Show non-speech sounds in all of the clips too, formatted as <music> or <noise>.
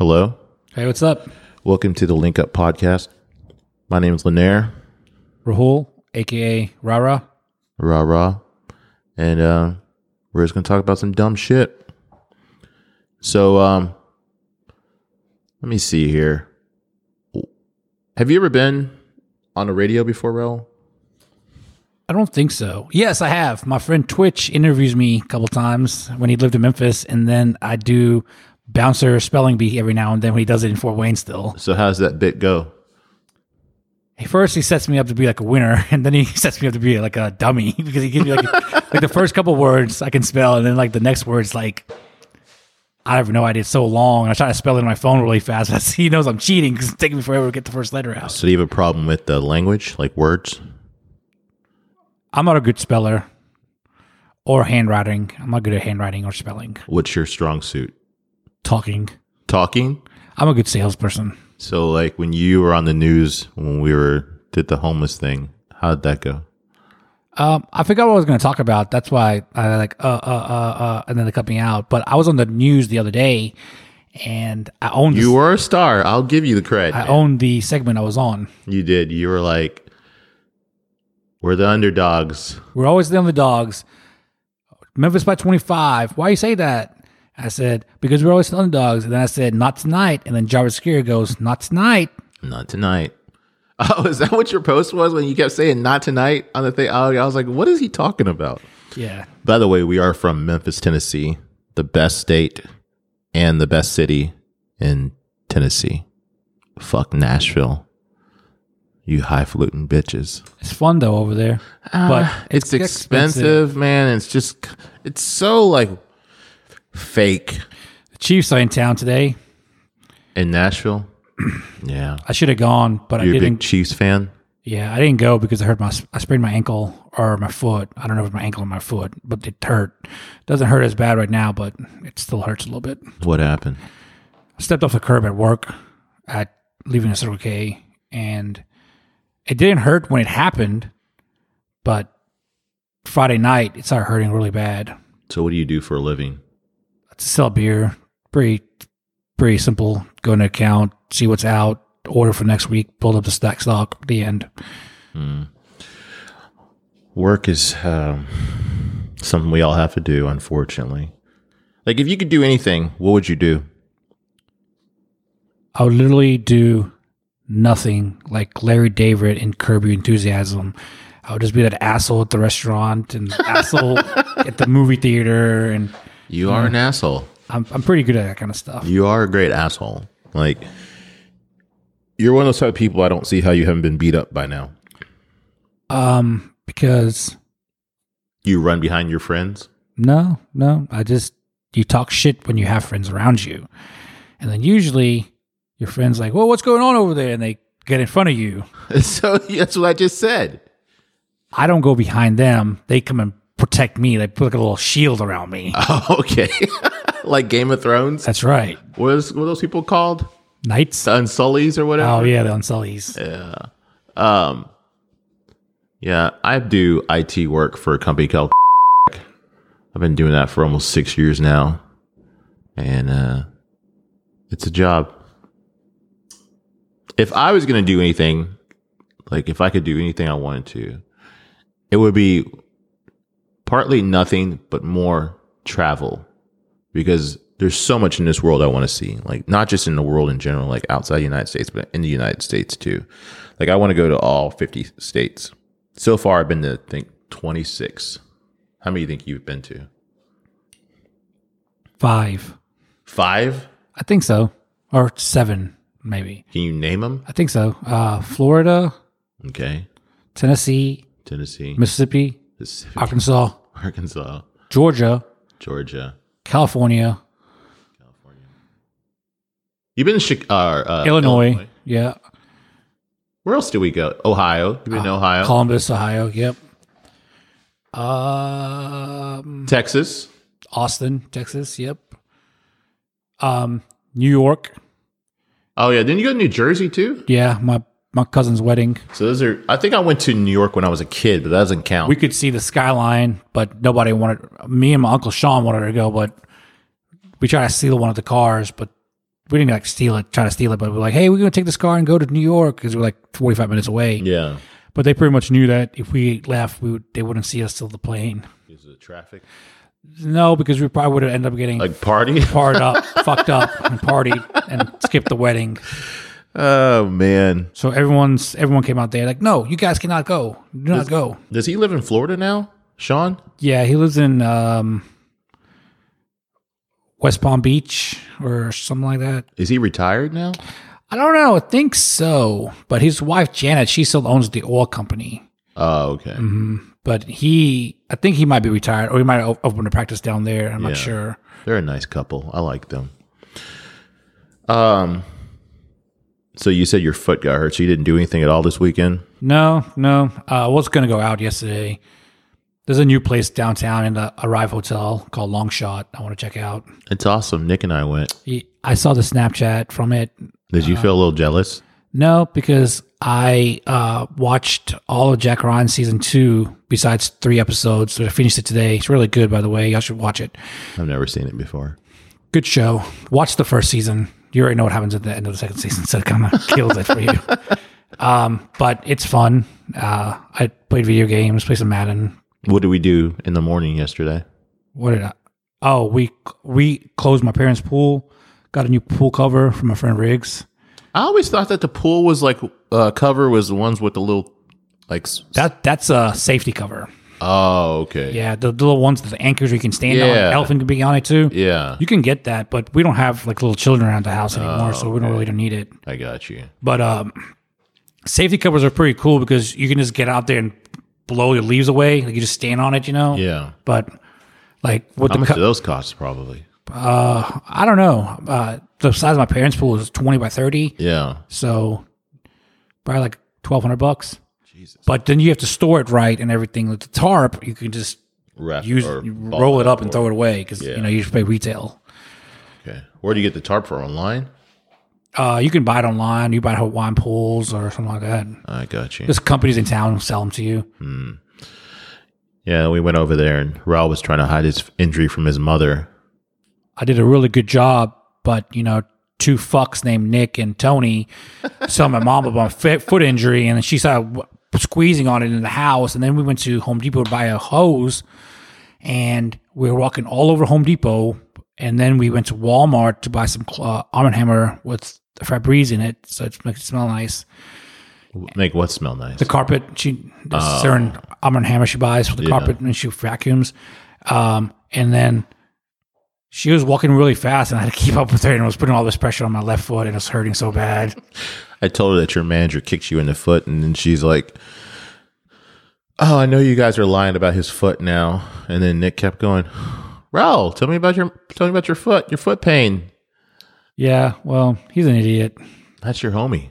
Hello. Hey, what's up? Welcome to the Link Up Podcast. My name is Lanier. Rahul, aka Rara. Rah rah. And uh, we're just gonna talk about some dumb shit. So um let me see here. Have you ever been on the radio before, Rel? I don't think so. Yes, I have. My friend Twitch interviews me a couple times when he lived in Memphis, and then I do bouncer spelling bee every now and then when he does it in Fort Wayne still. So how's that bit go? First, he sets me up to be like a winner, <laughs> and then he <laughs> sets me up to be like a dummy <laughs> because he gives me like like the first couple words I can spell, and then like the next words like I have no idea. It's so long, and I try to spell it on my phone really fast. But he knows I'm cheating because it's taking me forever to get the first letter out. So do you have a problem with the language, like words? I'm not a good speller or handwriting. I'm not good at handwriting or spelling. What's your strong suit? Talking. Talking? I'm a good salesperson. So like when you were on the news when we were did the homeless thing, how did that go? Um, I forgot what I was going to talk about. That's why I like uh uh uh uh, and then they cut me out. But I was on the news the other day, and I owned You were a star. I'll give you the credit. I man. owned the segment I was on. You did. You were like, we're the underdogs. We're always the underdogs. Memphis by 25. Why you say that? I said because we're always underdogs. And then I said not tonight. And then Jarvis Skier goes not tonight. Not tonight. <laughs> Oh, is that what your post was when you kept saying not tonight on the thing? Oh, I was like, what is he talking about? Yeah, By the way, we are from Memphis, Tennessee, the best state and the best city in Tennessee. Fuck Nashville. You highfalutin bitches. it's fun though over there. but Uh, it's, expensive, man. It's just, it's so like fake The Chiefs are in town today. in Nashville. <clears throat> yeah. I should have gone, but I You're a didn't. big Chiefs fan? Yeah, I didn't go because I hurt my I sprained my ankle or my foot. I don't know if it's my ankle or my foot, but it hurt. Doesn't hurt as bad right now, but it still hurts a little bit. What happened? I stepped off the curb at work at leaving a Circle K, and it didn't hurt when it happened, but Friday night it started hurting really bad. So, what do you do for a living? To sell beer, pretty pretty simple. Go into account, see what's out, order for next week, build up the stack stock. The end. Work is um, something we all have to do, unfortunately. Like, if you could do anything, what would you do? I would literally do nothing like Larry David in Curb Your Enthusiasm. I would just be that asshole at the restaurant and <laughs> asshole at the movie theater, and You are an asshole. I'm I'm pretty good at that kind of stuff. You are a great asshole. Like, you're one of those type of people I don't see how you haven't been beat up by now. Um, because You run behind your friends. no, no, I just you talk shit when you have friends around you, and then usually your friends like, well, what's going on over there, and they get in front of you. <laughs> So, that's what I just said. I don't go behind them; they come and protect me. They put like a little shield around me. <laughs> Oh, okay. <laughs> like Game of Thrones. That's right, What, is, what are those people called? knights. The Unsullies or whatever? Oh yeah, the Unsullies. Yeah. Um, yeah, I do IT work for a company called. <laughs> I've been doing that for almost six years now, and uh, it's a job. If I was going to do anything, like if I could do anything I wanted to, it would be partly nothing, but more travel, because there's so much in this world I want to see. Like not just in the world in general, like outside the United States, but in the United States too. Like I want to go to all 50 states. So far, I've been to I think 26. How many do you think you've been to? Five. Five? I think so. Or seven, maybe. Can you name them? I think so. Uh, Florida, Okay, Tennessee, Tennessee, Mississippi, Mississippi, Arkansas, Arkansas, Georgia, Georgia. California, California. You've been in Chi- uh, uh, Illinois. Yeah. Where else do we go? Ohio. You've been to Ohio, Columbus, Ohio. Yep. Um, Texas. Austin, Texas. Yep. Um, New York. Oh yeah, didn't you go to New Jersey too? Yeah, my my cousin's wedding. So those are. I think I went to New York when I was a kid, but that doesn't count. We could see the skyline, but nobody wanted. Me and my uncle Sean wanted to go, but we tried to steal one of the cars, but we didn't like steal it, try to steal it, but we're like, hey, we're gonna take this car and go to New York because we're like 45 minutes away. Yeah. But they pretty much knew that if we left, we would, they wouldn't see us till the plane. Is it traffic? No, because we probably would have ended up getting Like party? parred up, fucked up, and party, and skipped the wedding. Oh man. So everyone's everyone came out there like, no, you guys cannot go. Do not go. Does he live in Florida now? Sean? Yeah, he lives in um, West Palm Beach or something like that. Is he retired now? I don't know. I think so. But his wife Janet, she still owns the oil company. Oh, okay. But he, I think he might be retired, or he might open a practice down there. I'm Yeah. not sure. They're a nice couple. I like them. Um so you said your foot got hurt, so you didn't do anything at all this weekend? No, no. Uh, I was going to go out yesterday. There's a new place downtown in the Arrive Hotel called Long Shot. I want to check out. It's awesome. Nick and I went. I saw the Snapchat from it. Did you feel a little jealous? No, because I uh, watched all of Jack Ryan season two, besides three episodes. So I finished it today. It's really good, by the way. Y'all should watch it. I've never seen it before. Good show. Watch the first season. You already know what happens at the end of the second season, so it kind of <laughs> kills it for you. Um, but it's fun. Uh, I played video games, played some Madden. What did we do in the morning yesterday? What did I? Oh, we we closed my parents' pool. Got a new pool cover from my friend Riggs. I always thought that the pool was like uh, cover was the ones with the little like. That that's a safety cover. Oh, okay. Yeah, the, the little ones, the anchors you can stand on. Yeah. Elephant can be on it too. Yeah, You can get that, but we don't have like little children around the house anymore, so we don't really don't need it. I got you. But um, safety covers are pretty cool because you can just get out there and blow your leaves away. Like you just stand on it, you know. Yeah. But like with How the much co- do those cost? Probably. uh, I don't know. Uh, the size of my parents' pool is twenty by thirty, Yeah. so probably like twelve hundred bucks. Jesus. But then you have to store it right and everything. With the tarp, you can just Wrap use roll it up and throw it away because Yeah. you know you should pay retail. Okay. Where do you get the tarp for? Online? Uh, you can buy it online. You buy it at Hawaiian pools or something like that. I got you. There's companies in town who sell them to you. Yeah, we went over there, and Raul was trying to hide his injury from his mother. I did a really good job, but you know, two fucks named Nick and Tony saw my mom about <laughs> a foot injury, and she w- squeezing on it in the house. And then we went to Home Depot to buy a hose, and we were walking all over Home Depot. And then we went to Walmart to buy some uh, Arm Hammer with Febreze in it, so it makes it smell nice. Make what smell nice? The carpet, she there's a certain Arm Hammer she buys for the carpet, and she vacuums. Um, and then she was walking really fast, and I had to keep up with her, and it was putting all this pressure on my left foot, and it was hurting so bad. I told her that your manager kicks you in the foot, and then she's like, "Oh, I know you guys are lying about his foot now." And then Nick kept going, "Raul, tell me about your tell me about your foot, your foot pain. Yeah, well, he's an idiot. That's your homie.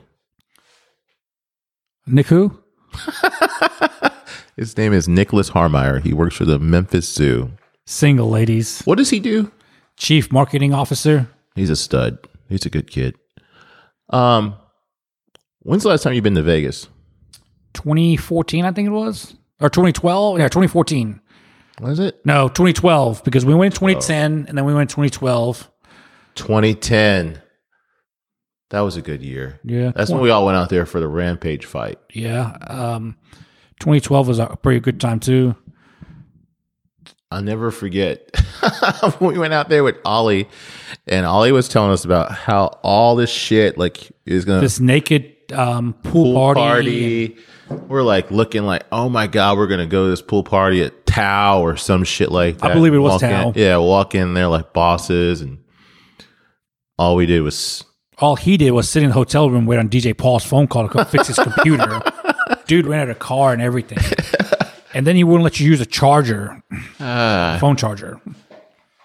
Nick who? <laughs> His name is Nicholas Harmeyer. He works for the Memphis Zoo. Single ladies. What does he do? Chief marketing officer. He's a stud. He's a good kid. Um, when's the last time you've been to Vegas? 2014, I think it was. Or 2012? Yeah, 2014. Was it No, 2012, because we went in 2010, and then we went in 2012. 2010? That was a good year. Yeah. That's when we all went out there for the Rampage fight. Yeah. Um, 2012 was a pretty good time, too. I'll never forget <laughs> we went out there with Ollie, and Ollie was telling us about how all this shit like is gonna This naked um, pool, pool party. party. We're like looking like, oh my god, we're gonna go to this pool party at Tao or some shit like that. I believe it was Walk in- Tao. yeah, walk in there like bosses, and all we did was All he did was sit in the hotel room, wait on DJ Paul's phone call to come fix his <laughs> computer. Dude rented a car and everything. And then he wouldn't let you use a charger, phone charger.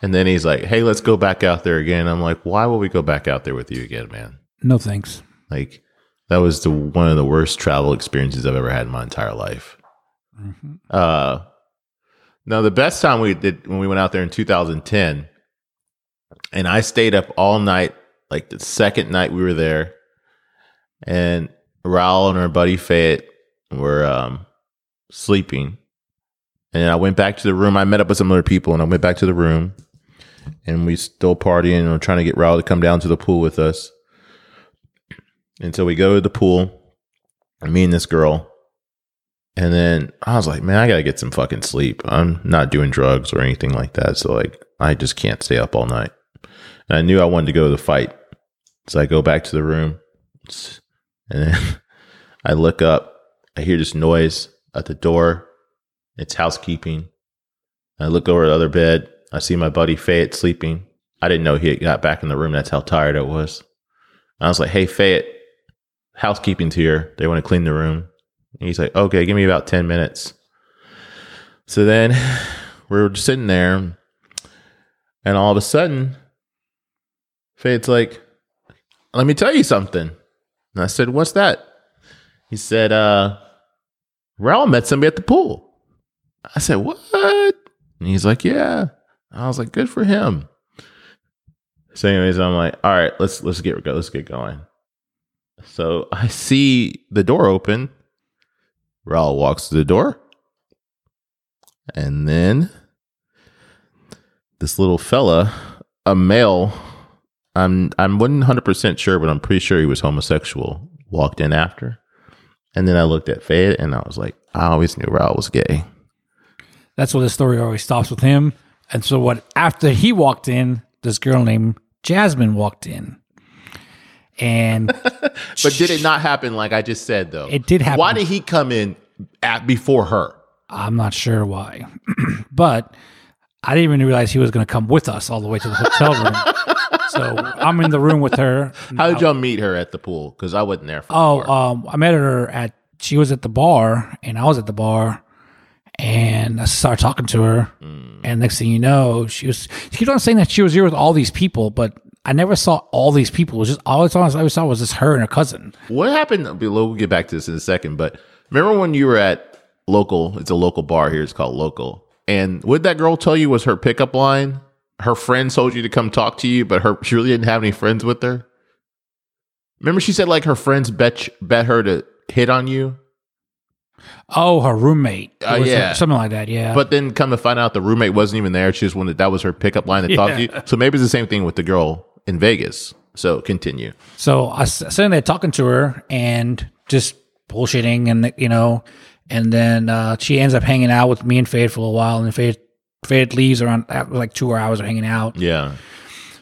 And then he's like, "Hey, let's go back out there again." I'm like, "Why will we go back out there with you again, man?" No thanks. Like that was the one of the worst travel experiences I've ever had in my entire life. Uh, no, the best time we did when we went out there in 2010, and I stayed up all night. Like the second night we were there, and Raul and our buddy Fayette were um, sleeping, and I went back to the room. I met up with some other people, and I went back to the room, and we still partying and we're trying to get Raul to come down to the pool with us. And so we go to the pool, me and this girl. And then I was like, man, I gotta get some fucking sleep. I'm not doing drugs or anything like that. So like I just can't stay up all night. And I knew I wanted to go to the fight. So I go back to the room and then <laughs> I look up. I hear this noise at the door. It's housekeeping. I look over the other bed. I see my buddy Fayette sleeping. I didn't know he had got back in the room. That's how tired I was. I was like, hey, Fayette, housekeeping's here. They want to clean the room. And he's like, okay, give me about 10 minutes. So then <sighs> we're just sitting there. And all of a sudden, Fayette's like, let me tell you something. And I said, what's that? He said, uh, Raul met somebody at the pool. I said, what? And he's like, yeah. I was like, good for him. So, anyways, I'm like, all right, let's let's get go, let's get going. So I see the door open. Raul walks to the door, and then this little fella, a male, I'm I'm 100 percent sure, but I'm pretty sure he was homosexual. Walked in after, and then I looked at Fayette, and I was like, I always knew Raul was gay. That's what the story always stops with him. And so what after he walked in, this girl named Jasmine walked in. And <laughs> But did it not happen like I just said though? It did happen. Why did he come in at before her? I'm not sure why. <clears throat> but I didn't even realize he was going to come with us all the way to the hotel room. <laughs> so I'm in the room with her. How did y'all meet her at the pool? Because I wasn't there. For the Oh, part. um, I met her at. She was at the bar, and I was at the bar, and I started talking to her. And next thing you know, she was. She kept on saying that she was here with all these people, but I never saw all these people. It was just all I saw. I saw was just her and her cousin. what happened? We'll get back to this in a second. But remember when you were at local? It's a local bar here. It's called Local. And what did that girl tell you was her pickup line? Her friend told you to come talk to you, but her she really didn't have any friends with her. Remember, she said like her friends bet bet her to hit on you. Oh, her roommate. Uh, yeah. something like that. Yeah, But then come to find out the roommate wasn't even there. She just wanted that was her pickup line to talk to you. So maybe it's the same thing with the girl in Vegas. So continue. So I was sitting there talking to her and just bullshitting, and you know, and then uh, she ends up hanging out with me and Fade for a while, and Fade Fade leaves around after like two hours of hanging out. Yeah.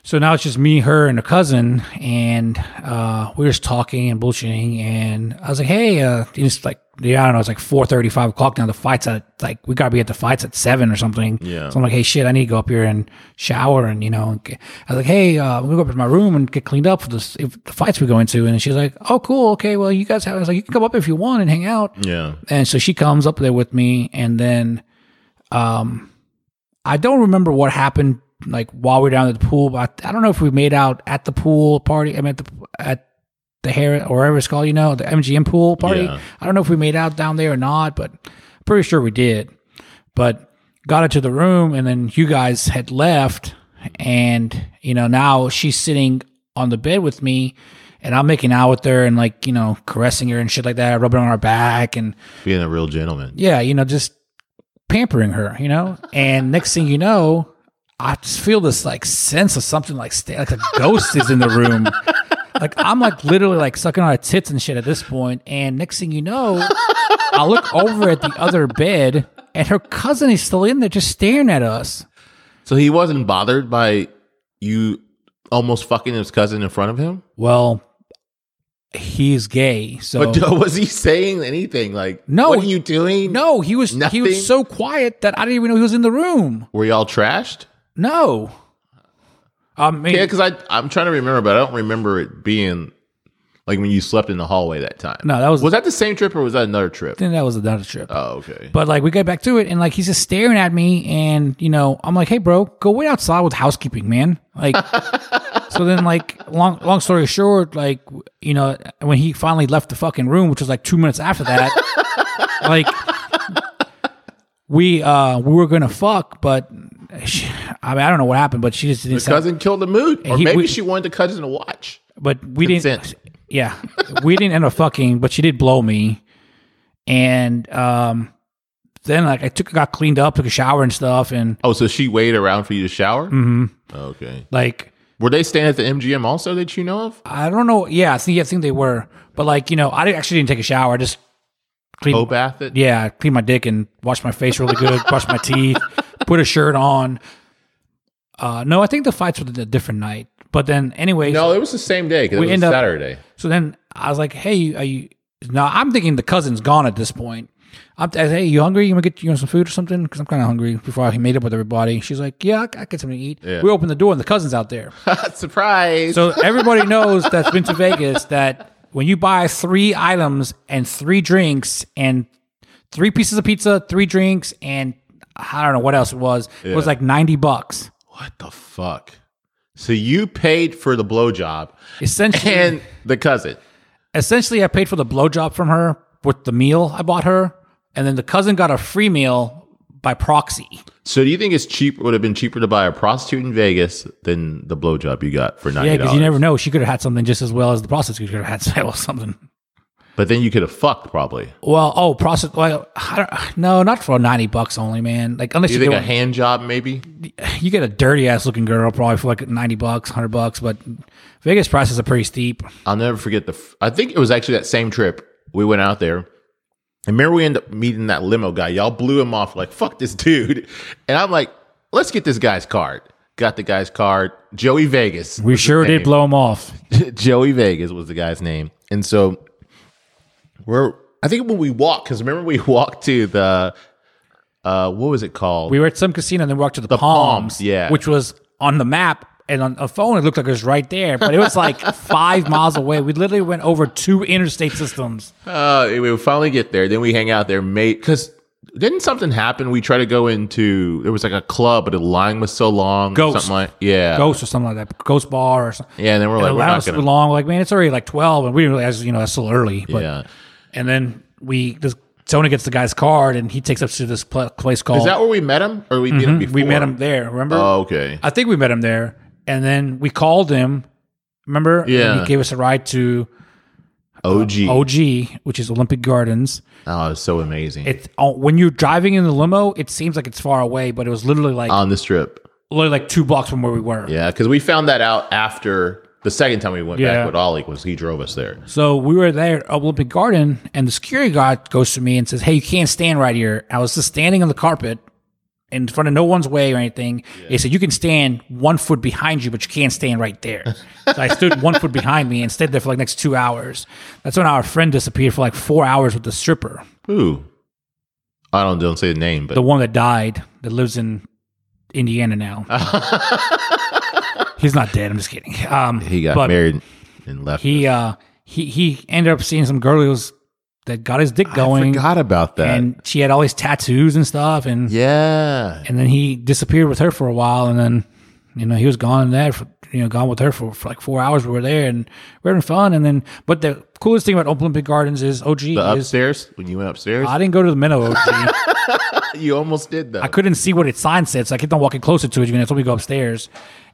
So now it's just me, her, and a cousin, and uh, we are just talking and bullshitting, and I was like, "Hey, uh, it's like yeah, I don't know, it's like four thirty, five o'clock now. The fights at like we gotta be at the fights at seven or something." Yeah. So I'm like, "Hey, shit, I need to go up here and shower," and you know, and get- I was like, "Hey, uh, gonna go up to my room and get cleaned up for this if the fights we go into," and she's like, "Oh, cool, okay, well, you guys have." I was like, "You can come up if you want and hang out." Yeah. And so she comes up there with me, and then, um, I don't remember what happened like while we are down at the pool. But I, I don't know if we made out at the pool party. I mean, at the at the hair or whatever it's called, you know, the MGM pool party. Yeah. I don't know if we made out down there or not, but I'm pretty sure we did. But got into the room, and then you guys had left, and you know now she's sitting on the bed with me. And I'm making out with her and like, you know, caressing her and shit like that, rubbing on her back and Being a real gentleman. yeah, you know, just pampering her, you know. And next thing you know, I just feel this like sense of something like sta- like a ghost is in the room. Like I'm like literally like sucking on her tits and shit at this point. And next thing you know, I look over at the other bed, and her cousin is still in there, just staring at us. So he wasn't bothered by you almost fucking his cousin in front of him? Well, he's gay, so But <laughs> was he saying anything like, No. what are you doing? no, he was Nothing? he was so quiet that I didn't even know he was in the room. Were y'all trashed? No. I mean, Yeah, because I I'm trying to remember, but I don't remember it being like when you slept in the hallway that time. no, that was, Was that the same trip or was that another trip? I think that was another trip. Oh, okay. But like we get back to it, and like he's just staring at me, and you know I'm like, "Hey, bro, go wait outside with housekeeping, man." Like, <laughs> so then like long long story short, like you know when he finally left the fucking room, which was like two minutes after that, <laughs> like we uh we were gonna fuck, but she, I mean I don't know what happened, but she just didn't. Sound- cousin killed the mood, or He- maybe we- she wanted the cousin to watch. but we didn't. Yeah, we didn't end up fucking, but she did blow me, and um, then like I took got cleaned up, took a shower and stuff, and Oh, so she waited around for you to shower? Mm-hmm. Okay. like Were they staying at the MGM also that you know of? I don't know. Yeah, I think I think they were, but like you know, I actually didn't take a shower. I just cleaned. Oh, bath it? Yeah, clean my dick and wash my face really good, <laughs> brush my teeth, put a shirt on. Uh, no, I think the fights were a different night. But then, anyways, No, it was the same day because it was up- Saturday. so then I was like, "Hey, are you?" Now I'm thinking the cousin's gone at this point. I'm, I said, "Hey, you hungry? You want to get you want some food or something?" Because I'm kind of hungry. Before I made up with everybody, she's like, "Yeah, I, I get something to eat." Yeah. We open the door and the cousin's out there. <laughs> Surprise. So everybody knows that's been to Vegas that when you buy three items and three drinks and three pieces of pizza, three drinks, and I don't know what else it was, it was like 90 bucks. What the fuck? So you paid for the blowjob Essentially, and the cousin. essentially, I paid for the blowjob from her with the meal I bought her, and then the cousin got a free meal by proxy. So do you think it's cheap? Would have been cheaper to buy a prostitute in Vegas than the blowjob you got for ninety Yeah, because you never know. She could have had something just as well as the prostitute could have had <laughs> something. But then you could have fucked probably. Well, oh, process. Well, no, not for 90 bucks only, man. Like, unless you, you think a hand job maybe? you get a dirty ass looking girl probably for like 90 bucks 100 bucks but vegas prices are pretty steep I'll never forget the. I think it was actually that same trip we went out there. And remember, we ended up meeting that limo guy. Y'all blew him off like fuck this dude, <laughs> and I'm like, let's get this guy's card. Got the guy's card. Joey Vegas. we sure did blow him off <laughs> Joey Vegas was the guy's name, and so we're. I think when we walked, because remember we <laughs> walked to the, uh, what was it called? we were at some casino and then we walked to the, palms, Palms, yeah. which was on the map and on a phone it looked like it was right there but it was like <laughs> five miles away we literally went over two interstate systems Uh, we would finally get there. Then we hang out there, mate. Because didn't something happen? We tried to go into there was like a club, but the line was so long. Ghost. something like yeah, ghost or something like that ghost bar or something yeah. And then we're and like, the we're line not was gonna. long like man it's already like 12 and we didn't realize you know that's still early but yeah, and then we this Tony gets the guy's card and he takes us to this pl- place called is that where we met him, or we met him before? Mm-hmm. we met him there remember Oh, okay. I think we met him there, and then we called him. Remember? And Yeah. he gave us a ride to OG. OG, which is Olympic Gardens. oh, it's so amazing It's oh, when you're driving in the limo, it seems like it's far away, but it was literally like on the strip. literally like two blocks from where we were. Yeah, because we found that out after the second time we went Yeah. back with Ollie was he drove us there. So we were there at Olympic Garden, and the security guard goes to me and says, "Hey, you can't stand right here." I was just standing on the carpet in front of no one's way or anything. He said, "You can stand one foot behind you, but you can't stand right there." so I stood one foot behind me and stayed there for like next two hours. That's when our friend disappeared for like four hours with the stripper, Who? I don't don't say the name, but the one that died that lives in Indiana now. <laughs> He's not dead. I'm just kidding. Um, he got married and left. He uh, he he ended up seeing some girl who was that got his dick going. I forgot about that. and she had all these tattoos and stuff and yeah, and then he disappeared with her for a while and then you know he was gone there for, you know gone with her for, for like four hours we were there and we were having fun and then but the coolest thing about olympic gardens is og the is upstairs when you went upstairs, i didn't go to the minnow og <laughs> you almost did though. i couldn't see what its sign said so i kept on walking closer to it and told me to go upstairs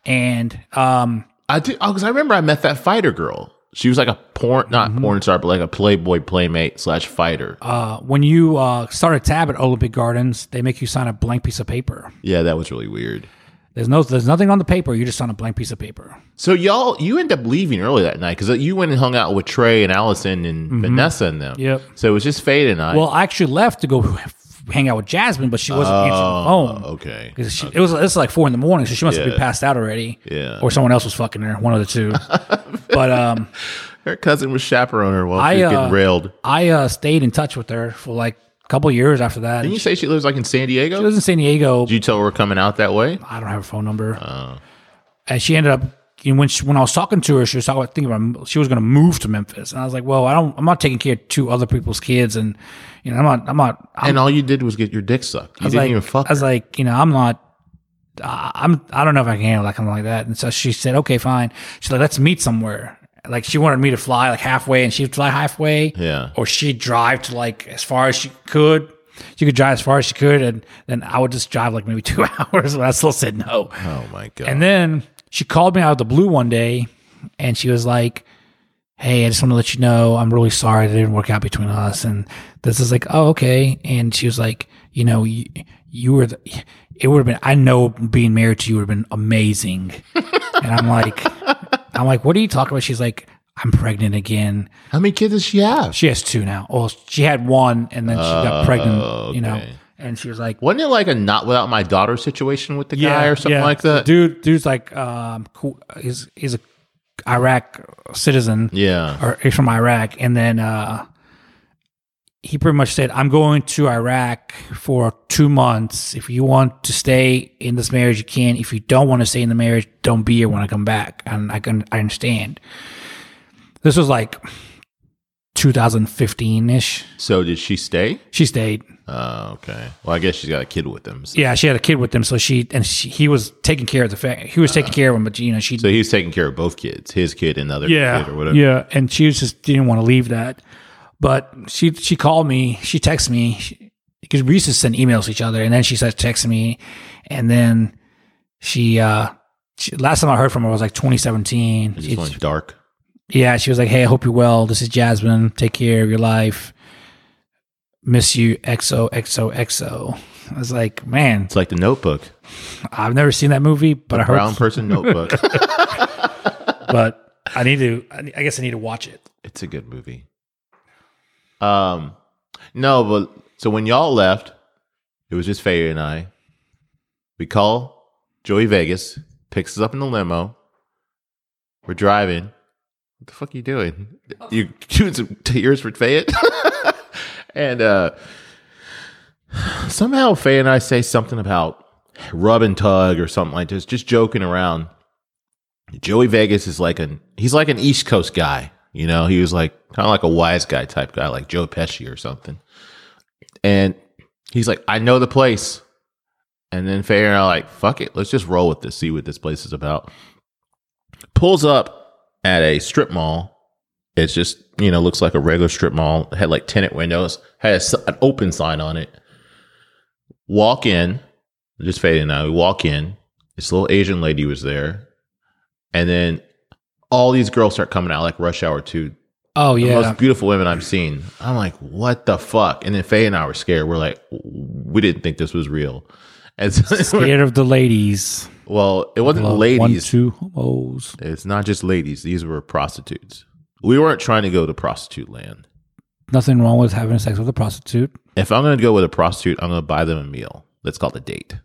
and um I did because I remember I met that fighter girl. She was like a porn, not Mm-hmm. porn star, but like a Playboy playmate slash fighter. uh when you uh start a tab at olympic gardens they make you sign a blank piece of paper yeah, that was really weird. there's no there's nothing on the paper you just sign a blank piece of paper So y'all, you end up leaving early that night because you went and hung out with Trey and Allison and Vanessa and them. Mm-hmm. Yep. So it was just Fade and I. Well, I actually left to go <laughs> hang out with Jasmine, but she wasn't answering the phone. Oh, okay. Because she, it was it's like four in the morning, so she must have been passed out already. Yeah. Or someone else was fucking her, one of the two. <laughs> but um, Her cousin was chaperoning her while I, she was uh, getting railed. I uh, stayed in touch with her for like a couple years after that. Didn't you say she lives like in San Diego? she lives in San Diego. Did you tell her we're coming out that way? I don't have her phone number. Oh. And she ended up you know, when she, when I was talking to her, she was talking about thinking about she was going to move to Memphis, and I was like, well, I don't, I'm not taking care of two other people's kids, and you know, I'm not, I'm not, I'm and all you did was get your dick sucked. You I was didn't like, even fuck. I was her. like, you know, I'm not. Uh, I'm. I don't know if I can handle like something like that. And so she said, okay, fine. She's like, let's meet somewhere. Like she wanted me to fly like halfway, and she'd fly halfway. Yeah. Or she'd drive to like as far as she could. She could drive as far as she could, and then I would just drive like maybe <laughs> two hours. But I still said no. oh my god. And then she called me out of the blue one day and she was like, Hey, I just want to let you know I'm really sorry that it didn't work out between us. And this is like, Oh, okay. And she was like, you know, you, you were, the, it would have been, I know being married to you would have been amazing. <laughs> and I'm like, I'm like, what are you talking about? She's like, I'm pregnant again. How many kids does she have? She has two now. Well, she had one and then she got pregnant, you know, oh, okay. And she was like, Wasn't it like a not without my daughter situation with the guy or something yeah. like that? Dude, dude's like, um, cool. He's, he's a Iraq citizen Yeah. or he's from Iraq, and then uh, he pretty much said, "I'm going to Iraq for two months. If you want to stay in this marriage, you can. If you don't want to stay in the marriage, don't be here when I come back." And I can I understand. This was like 2015 ish. So did she stay? She stayed. Oh, okay. Well, I guess she's got a kid with him. So, Yeah, she had a kid with him, so she and she, he was taking care of the fa- he was taking care of him, but you know she so he's taking care of both kids, his kid and the other yeah, kid or whatever. Yeah, and she was just didn't want to leave that. But she she called me, she texted me she, because we used to send emails to each other, and then she started texting me, and then she uh she, last time I heard from her was like 2017. It just went dark. Yeah, she was like, "Hey, I hope you're well. This is Jasmine. Take care of your life. Miss you, XO XO XO." I was like, "Man, It's like the Notebook, I've never seen that movie, but I heard, brown person Notebook. <laughs> but I need to. I I guess I need to watch it." it's a good movie. Um, no, but so when y'all left, it was just Faye and I. We call Joey Vegas, picks us up in the limo. We're driving. What the fuck are you doing? You doing some tears for Fayette? <laughs> and uh somehow Faye and I say something about rub and tug or something like this, just joking around. Joey Vegas is like an he's like an East Coast guy. You know, he was like kind of like a wise guy type guy, like Joe Pesci or something. And he's like, I know the place. And then Faye and I are like, fuck it, let's just roll with this, see what this place is about. Pulls up at a strip mall. It's just, you know, looks like a regular strip mall. It had like tenant windows, had an open sign on it. Walk in, just Faye and I, we walk in. This little Asian lady was there. And then all these girls start coming out like rush hour two. Oh The yeah, most beautiful women I've seen. I'm like, what the fuck? And then Faye and I were scared. We're like, we didn't think this was real. And so, <laughs> scared of the ladies. Well, it wasn't Love One, ladies. two homos. It's not just ladies. These were prostitutes. We weren't trying to go to prostitute land. Nothing wrong with having sex with a prostitute. If I'm going to go with a prostitute, I'm going to buy them a meal. That's called a date.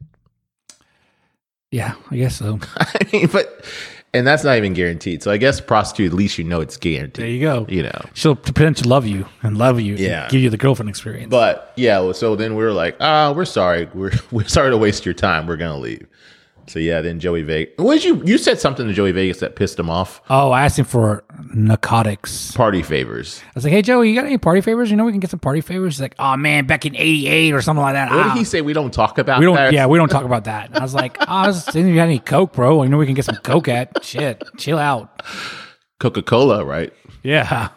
Yeah, I guess so. <laughs> I mean, but, and that's not even guaranteed. So I guess prostitute, at least you know it's guaranteed. There you go. You know. She'll pretend to love you and love you. and Yeah. give you the girlfriend experience. But yeah, so then we were like, ah, we're sorry. We're <laughs> we're sorry to waste your time. We're gonna leave. So yeah, then Joey Vegas. What did you you said something to Joey Vegas that pissed him off? oh, I asked him for narcotics. Party favors. I was like, "Hey, Joey, you got any party favors? You know, we can get some party favors." He's like, "Oh man, back in '88 or something like that." What Ah, did he say? We don't talk about we don't. that. Yeah, we don't talk about that. And I was like, "Oh, I was thinking you had any coke, bro? You know, we can get some coke at. Shit, chill out." Coca Cola, right? Yeah.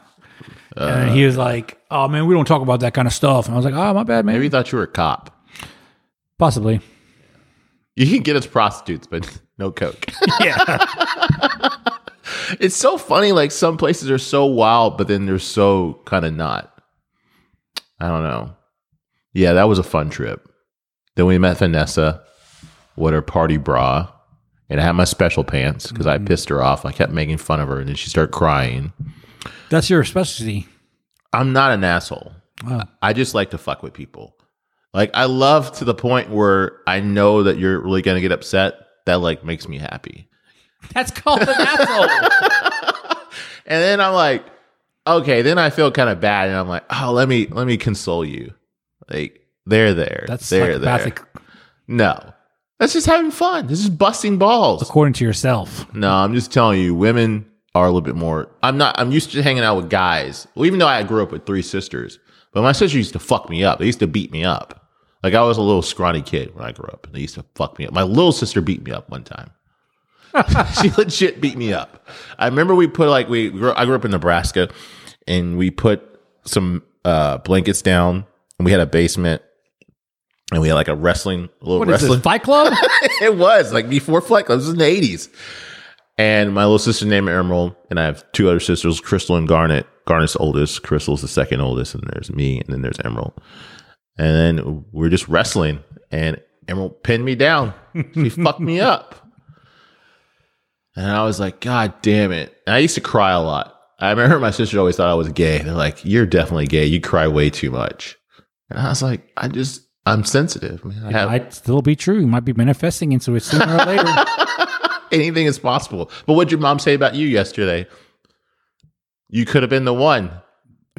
and he was like, "Oh man, we don't talk about that kind of stuff." And I was like, "Oh, my bad, man. Maybe he thought you were a cop. Possibly." You can get us prostitutes, but no coke. <laughs> Yeah. <laughs> it's so funny. Like some places are so wild, but then they're so kind of not. I don't know. Yeah, that was a fun trip. Then we met Vanessa with her party bra, and I had my special pants because I mm-hmm. pissed her off. I kept making fun of her, and then she started crying. That's your specialty. I'm not an asshole. Wow. I just like to fuck with people. Like I love to the point where I know that you're really gonna get upset. That like makes me happy. That's called an asshole. <laughs> And then I'm like, okay, then I feel kind of bad, and I'm like, oh, let me let me console you. Like they're there. That's they're there. No, that's just having fun. This is busting balls. according to yourself. No, I'm just telling you, women are a little bit more. I'm not. I'm used to hanging out with guys. Well, even though I grew up with three sisters, but my sister used to fuck me up. They used to beat me up. Like I was a little scrawny kid when I grew up, and they used to fuck me up. My little sister beat me up one time. <laughs> she legit beat me up. I remember we put like we. Grew, I grew up in Nebraska, and we put some uh, blankets down, and we had a basement, and we had like a wrestling, a little What wrestling this, Fight Club? <laughs> it was like before fight Club. This was in the eighties. And my little sister named Emerald, and I have two other sisters, Crystal and Garnet. Garnet's oldest, Crystal's the second oldest, and there's me, and then there's Emerald. And then we're just wrestling, and Emerald pinned me down. She <laughs> fucked me up. And I was like, God damn it. And I used to cry a lot. I remember my sister always thought I was gay. They're like, You're definitely gay. You cry way too much. And I was like, I just, I'm sensitive. Man. I It have, might still be true. You might be manifesting into it sooner or later. <laughs> anything is possible. But what'd your mom say about you yesterday? You could have been the one.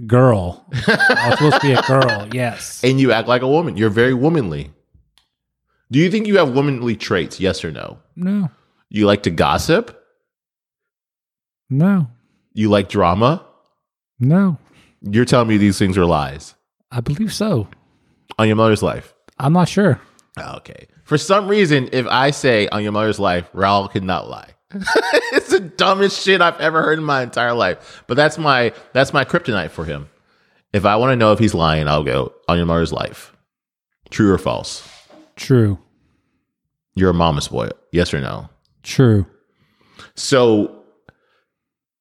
Girl. I was supposed to be a girl. <laughs> Yes. And you act like a woman. You're very womanly. Do you think you have womanly traits? Yes or no? No. You like to gossip? No. You like drama? No. You're telling me these things are lies I believe so. on your mother's life. I'm not sure. Oh, okay. For some reason, if I say on your mother's life, Raul could not lie. <laughs> it's the dumbest shit I've ever heard in my entire life. But that's my that's my kryptonite for him. If I want to know if he's lying, I'll go on your mother's life. True or false? True. You're a mama's boy. Yes or no? True. So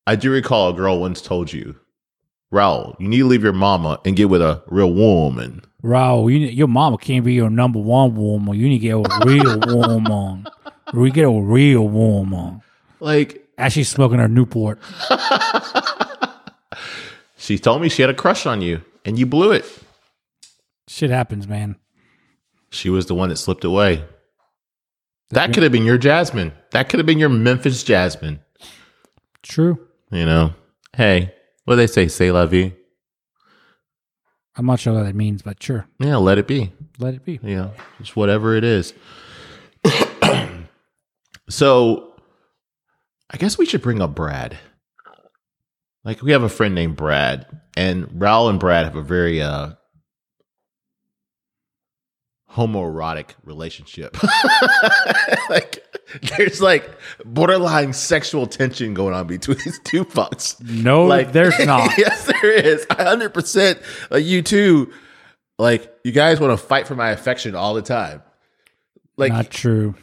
I do recall a girl once told you, Raul, you need to leave your mama and get with a real woman. Raul, you, your mama can't be your number one woman. You need to get a real <laughs> woman. We get a real woman. Like As she's smoking her Newport. she told me she had a crush on you and you blew it. Shit happens, man. She was the one that slipped away. That could have been your Jasmine. That could have been your Memphis Jasmine. True. You know, hey, what do they say? Say la vie. I'm not sure what that means, but sure. Yeah, let it be. Let it be. Yeah, just whatever it is. So, I guess we should bring up Brad. Like, we have a friend named Brad, and Raul and Brad have a very uh, homoerotic relationship. <laughs> like, there's like borderline sexual tension going on between these two fucks. No, Like, there's <laughs> not. yes, there is. Hundred percent. Like you two, like you guys want to fight for my affection all the time. Like, not true.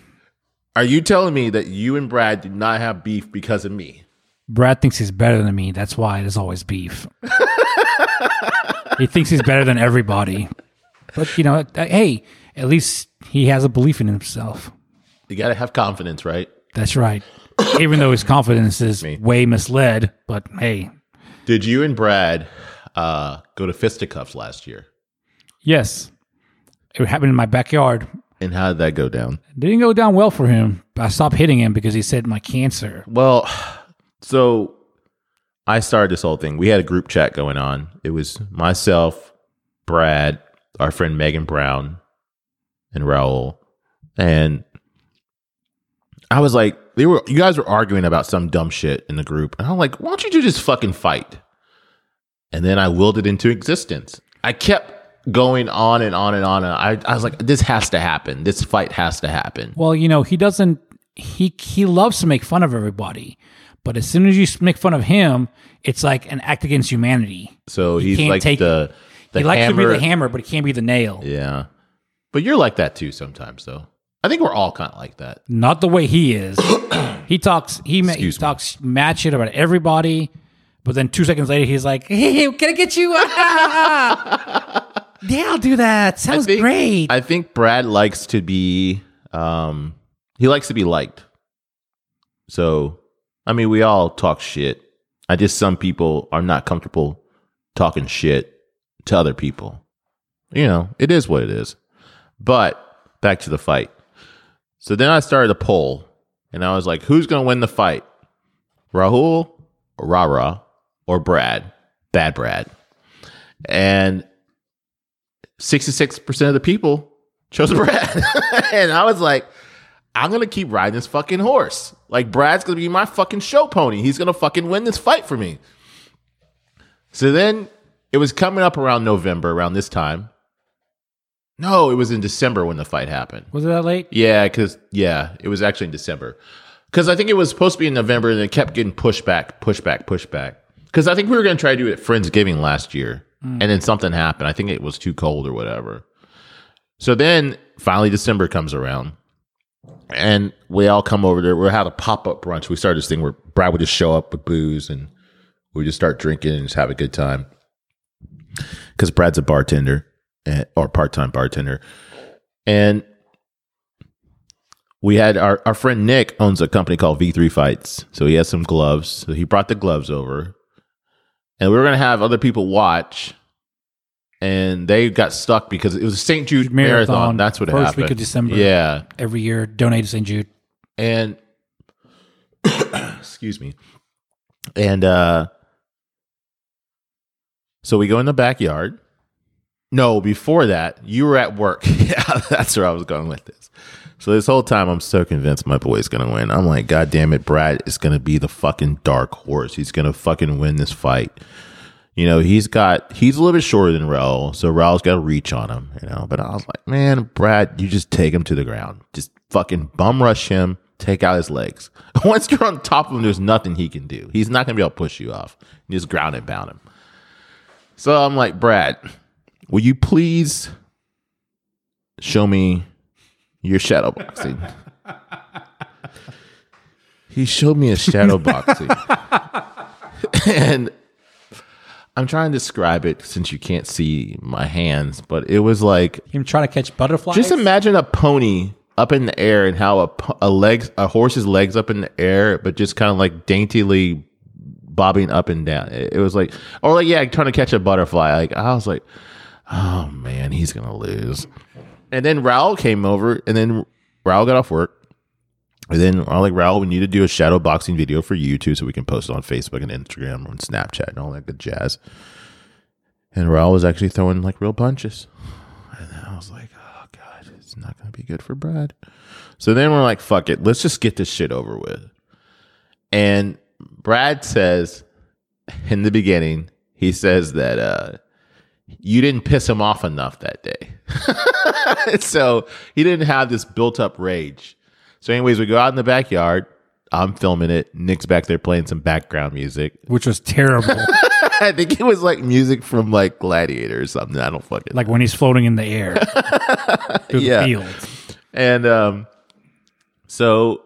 Are you telling me that you and Brad do not have beef because of me? Brad thinks he's better than me. That's why there's always beef. he thinks he's better than everybody. But, you know, uh, hey, at least he has a belief in himself. You got to have confidence, right? That's right. Even though his confidence is way misled, but hey, Did you and Brad uh, go to fisticuffs last year? yes, it happened in my backyard. And how did that go down? Didn't go down well for him. I stopped hitting him because he said my cancer. Well, <sighs> so I started this whole thing. We had a group chat going on. It was myself, Brad, our friend Megan Brown, and Raul. And I was like, they were you guys were arguing about some dumb shit in the group. And I'm like, why don't you just fucking fight? And then I willed it into existence. I kept going on and on and on. And I, I was like, this has to happen. This fight has to happen. Well, you know, he doesn't. He he loves to make fun of everybody, but as soon as you make fun of him, it's like an act against humanity. So he's can't like take- the, the he likes hammer. to be the hammer, but he can't be the nail. Yeah. But you're like that too sometimes, though. I think we're all kind of like that. Not the way he is. <clears throat> he talks. He, ma- he talks mad shit about everybody, but then two seconds later, he's like, "Hey, can I get you?" <laughs> yeah, I'll do that. Sounds think- great. I think Brad likes to be, um, he likes to be liked. So, I mean, we all talk shit. I just, some people are not comfortable talking shit to other people. You know, it is what it is. But back to the fight. So then I started a poll and I was like, who's going to win the fight? Rahul Rara or Brad? Bad Brad. And 66% of the people chose <laughs> Brad. <laughs> and I was like, I'm going to keep riding this fucking horse. Like, Brad's going to be my fucking show pony. He's going to fucking win this fight for me. So then it was coming up around November, around this time. No, it was in December when the fight happened. Was it that late? Yeah, because, yeah, it was actually in December. Because I think it was supposed to be in November and it kept getting pushed back, pushed back, pushed back. Because I think we were going to try to do it at Friendsgiving last year. Mm. And then something happened. I think it was too cold or whatever. So then finally December comes around and we all come over there. We had a pop up brunch. We started this thing where Brad would just show up with booze and we just start drinking and just have a good time. Because Brad's a bartender. and, or part time bartender, and we had our our friend Nick owns a company called V three Fights, so he has some gloves. So he brought the gloves over, and we were gonna have other people watch. And they got stuck because it was a St. Jude marathon. Marathon, That's what first happened. week of December. Yeah, Every year, donate to St. Jude. and <coughs> excuse me and uh so we go in the backyard no before that you were at work <laughs> yeah that's where i was going with this so this whole time i'm so convinced my boy's gonna win. I'm like god damn it brad is gonna be the fucking dark horse. He's gonna fucking win this fight. You know he's got he's a little bit shorter than Raul, so Raul's got to reach on him you know but i was like man brad you just take him to the ground. Just fucking bum rush him take out his legs. <laughs> Once you're on top of him there's nothing he can do. He's not gonna be able to push you off. You just ground and bound him. So i'm like brad will you please show me your shadow boxing he showed me a shadow boxing <laughs> and i'm trying to describe it since you can't see my hands but it was like Him trying to catch butterflies. just imagine a pony up in the air and how a, a legs a horse's legs up in the air, but just kind of like daintily bobbing up and down. It, it was like, or like yeah, trying to catch a butterfly. Like I was like, oh man, he's gonna lose. And then Raul came over, and then Raul got off work. And then I was like, Raul, we need to do a shadow boxing video for YouTube so we can post it on Facebook and Instagram and Snapchat and all that good jazz. And Raul was actually throwing like real punches. And I was like, oh God, it's not going to be good for Brad. So then we're like, fuck it. Let's just get this shit over with. And Brad says in the beginning, he says that uh, you didn't piss him off enough that day. <laughs> so he didn't have this built up rage. So, anyways, we go out in the backyard. I'm filming it. Nick's back there playing some background music. which was terrible. <laughs> I think it was like music from like Gladiator or something. I don't fucking like when he's floating in the air <laughs> through Yeah. the field. And um, so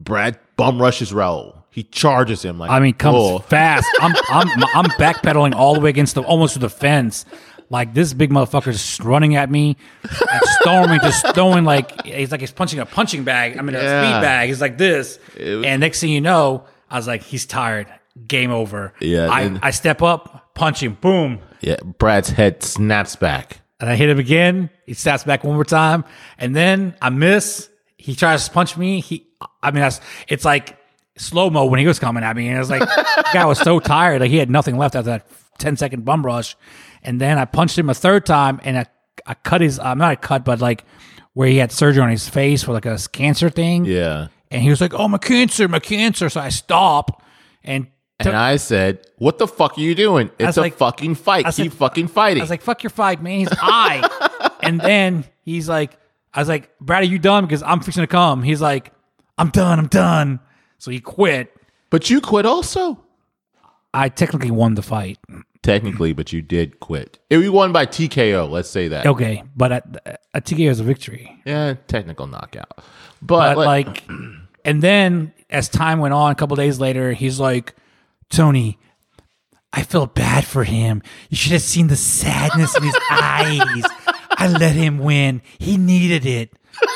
Brad bum rushes Raul. He charges him like I mean, comes bull. fast. I'm <laughs> I'm I'm backpedaling all the way against the almost to the fence. Like this big motherfucker's just running at me, like storming, just throwing like he's like he's punching a punching bag. I mean a Yeah. speed bag. He's like this, was- and next thing you know, I was like, he's tired. Game over. Yeah, I, and- I step up, punch him, boom, Yeah, Brad's head snaps back. and I hit him again. He snaps back one more time, and then I miss. He tries to punch me. He, I mean, that's it's like slow mo when he was coming at me, and I was like, the <laughs> guy was so tired, like he had nothing left after that 10 second bum rush, and then I punched him a third time, and I, I cut his, I'm not a cut, but like where he had surgery on his face for like a cancer thing, Yeah. and he was like, "Oh, my cancer, my cancer." So I stop and. And I said, "What the fuck are you doing? It's a like- fucking fight. Keep like- fucking fighting." I was like, fuck your fight, man. He's I. <laughs> and then he's like, I was like, Brad, are you done? Because I'm fixing to come. He's like, I'm done. I'm done. So he quit. "But you quit also." I technically won the fight. Technically, but you did quit. It we won by TKO. Let's say that. Okay. But a, a TKO is a victory. Yeah, technical knockout. But, But like, <clears throat> and then as time went on, a couple days later, he's like, Tony, I feel bad for him. You should have seen the sadness in his <laughs> eyes. I let him win. He needed it.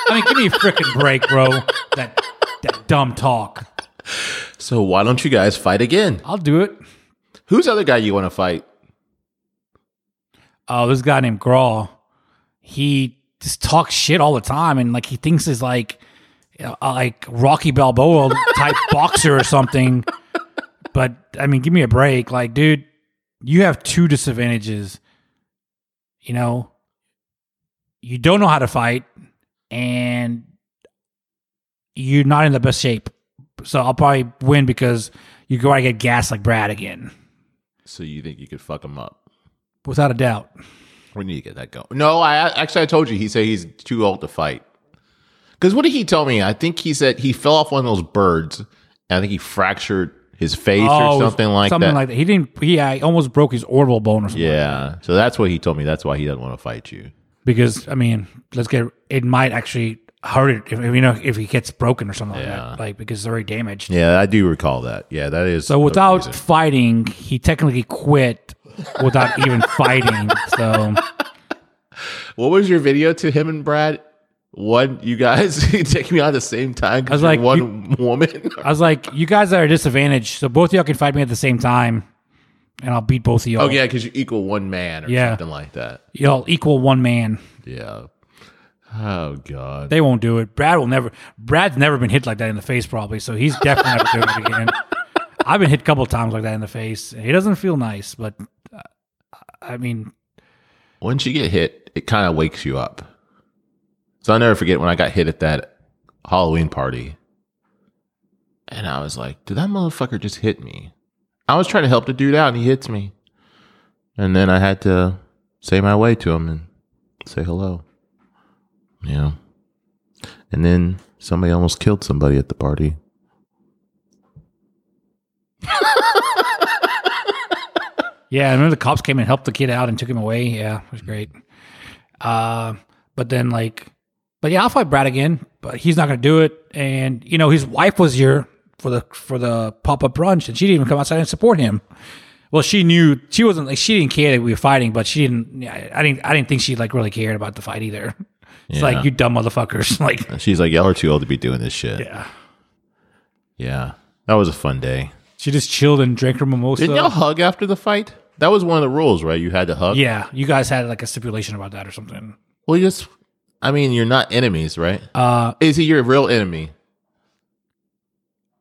I mean, give me a freaking break, bro. That that dumb talk. so why don't you guys fight again? I'll do it. Who's the other guy you want to fight? Oh, this guy named Graw. He just talks shit all the time, and like he thinks he's like, you know, uh, like Rocky Balboa type <laughs> boxer or something. But I mean, give me a break, like, dude. You have two disadvantages. You know, you don't know how to fight, and you're not in the best shape. So I'll probably win because you go out and get gas like Brad again, So you think you could fuck him up? without a doubt. We need to get that going. No, I actually I told you he said he's too old to fight. Because what did he tell me? I think he said he fell off one of those birds. And I think he fractured his face or oh, something like Oh, something that. like that. He didn't. He almost broke his orbital bone or something. yeah. So that's what he told me. That's why he doesn't want to fight you. Because I mean, let's get. It might actually hurt it if if, you know if he gets broken or something Yeah. like that. Like because it's already damaged. Yeah, I do recall that. Yeah, that is. So without reason. fighting, he technically quit without <laughs> even fighting. So what was your video to him and Brad? One, you guys <laughs> take me on at the same time. I was like, one woman. I was like, you guys are at a disadvantage, so both of y'all can fight me at the same time, and I'll beat both of y'all. oh yeah, because you equal one man or Yeah. something like that. Y'all equal one man. Yeah. Oh god. They won't do it. Brad will never. Brad's never been hit like that in the face, probably. So he's definitely never doing it again. <laughs> I've been hit a couple times like that in the face. It doesn't feel nice, but uh, I mean, Once you get hit, it kind of wakes you up. So I'll never forget when I got hit at that Halloween party. And I was like, did that motherfucker just hit me? I was trying to help the dude out and he hits me. And then I had to say my way to him and say hello. Yeah. And then somebody almost killed somebody at the party. yeah. I remember the cops came and helped the kid out and took him away. Yeah, it was great. Uh, but then like, but yeah, I'll fight Brad again, but he's not gonna do it. And you know, his wife was here for the for the pop up brunch, and she didn't even come outside and support him. Well, she knew she wasn't like she didn't care that we were fighting, but she didn't. I didn't. I didn't think she like really cared about the fight either. It's Yeah. like you dumb motherfuckers. <laughs> Like, she's like, y'all are too old to be doing this shit. yeah, yeah. That was a fun day. she just chilled and drank her mimosa. Didn't y'all hug after the fight? That was one of the rules, right? You had to hug. yeah, you guys had like a stipulation about that or something. Well, you just, I mean, you're not enemies, right? Uh, Is he your real enemy?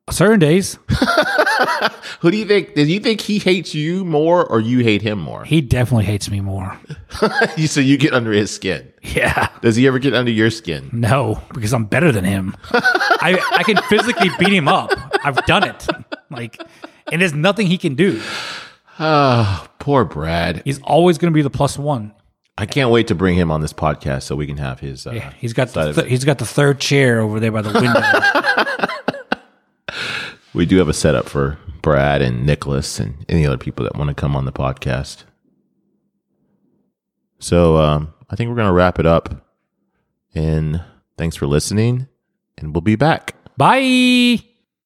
certain days <laughs> <laughs> Who do you think? Do you think he hates you more, or you hate him more? he definitely hates me more. <laughs> you so you get under his skin. Yeah. Does he ever get under your skin? No, because I'm better than him. I I can physically beat him up. I've done it. Like, and there's nothing he can do. Oh, poor Brad. He's always going to be the plus one. I can't wait to bring him on this podcast so we can have his. Uh, Yeah, he's got the th- he's got the third chair over there by the window. <laughs> We do have a setup for Brad and Nicholas and any other people that want to come on the podcast. So um, I think we're going to wrap it up. And thanks for listening. And we'll be back. Bye.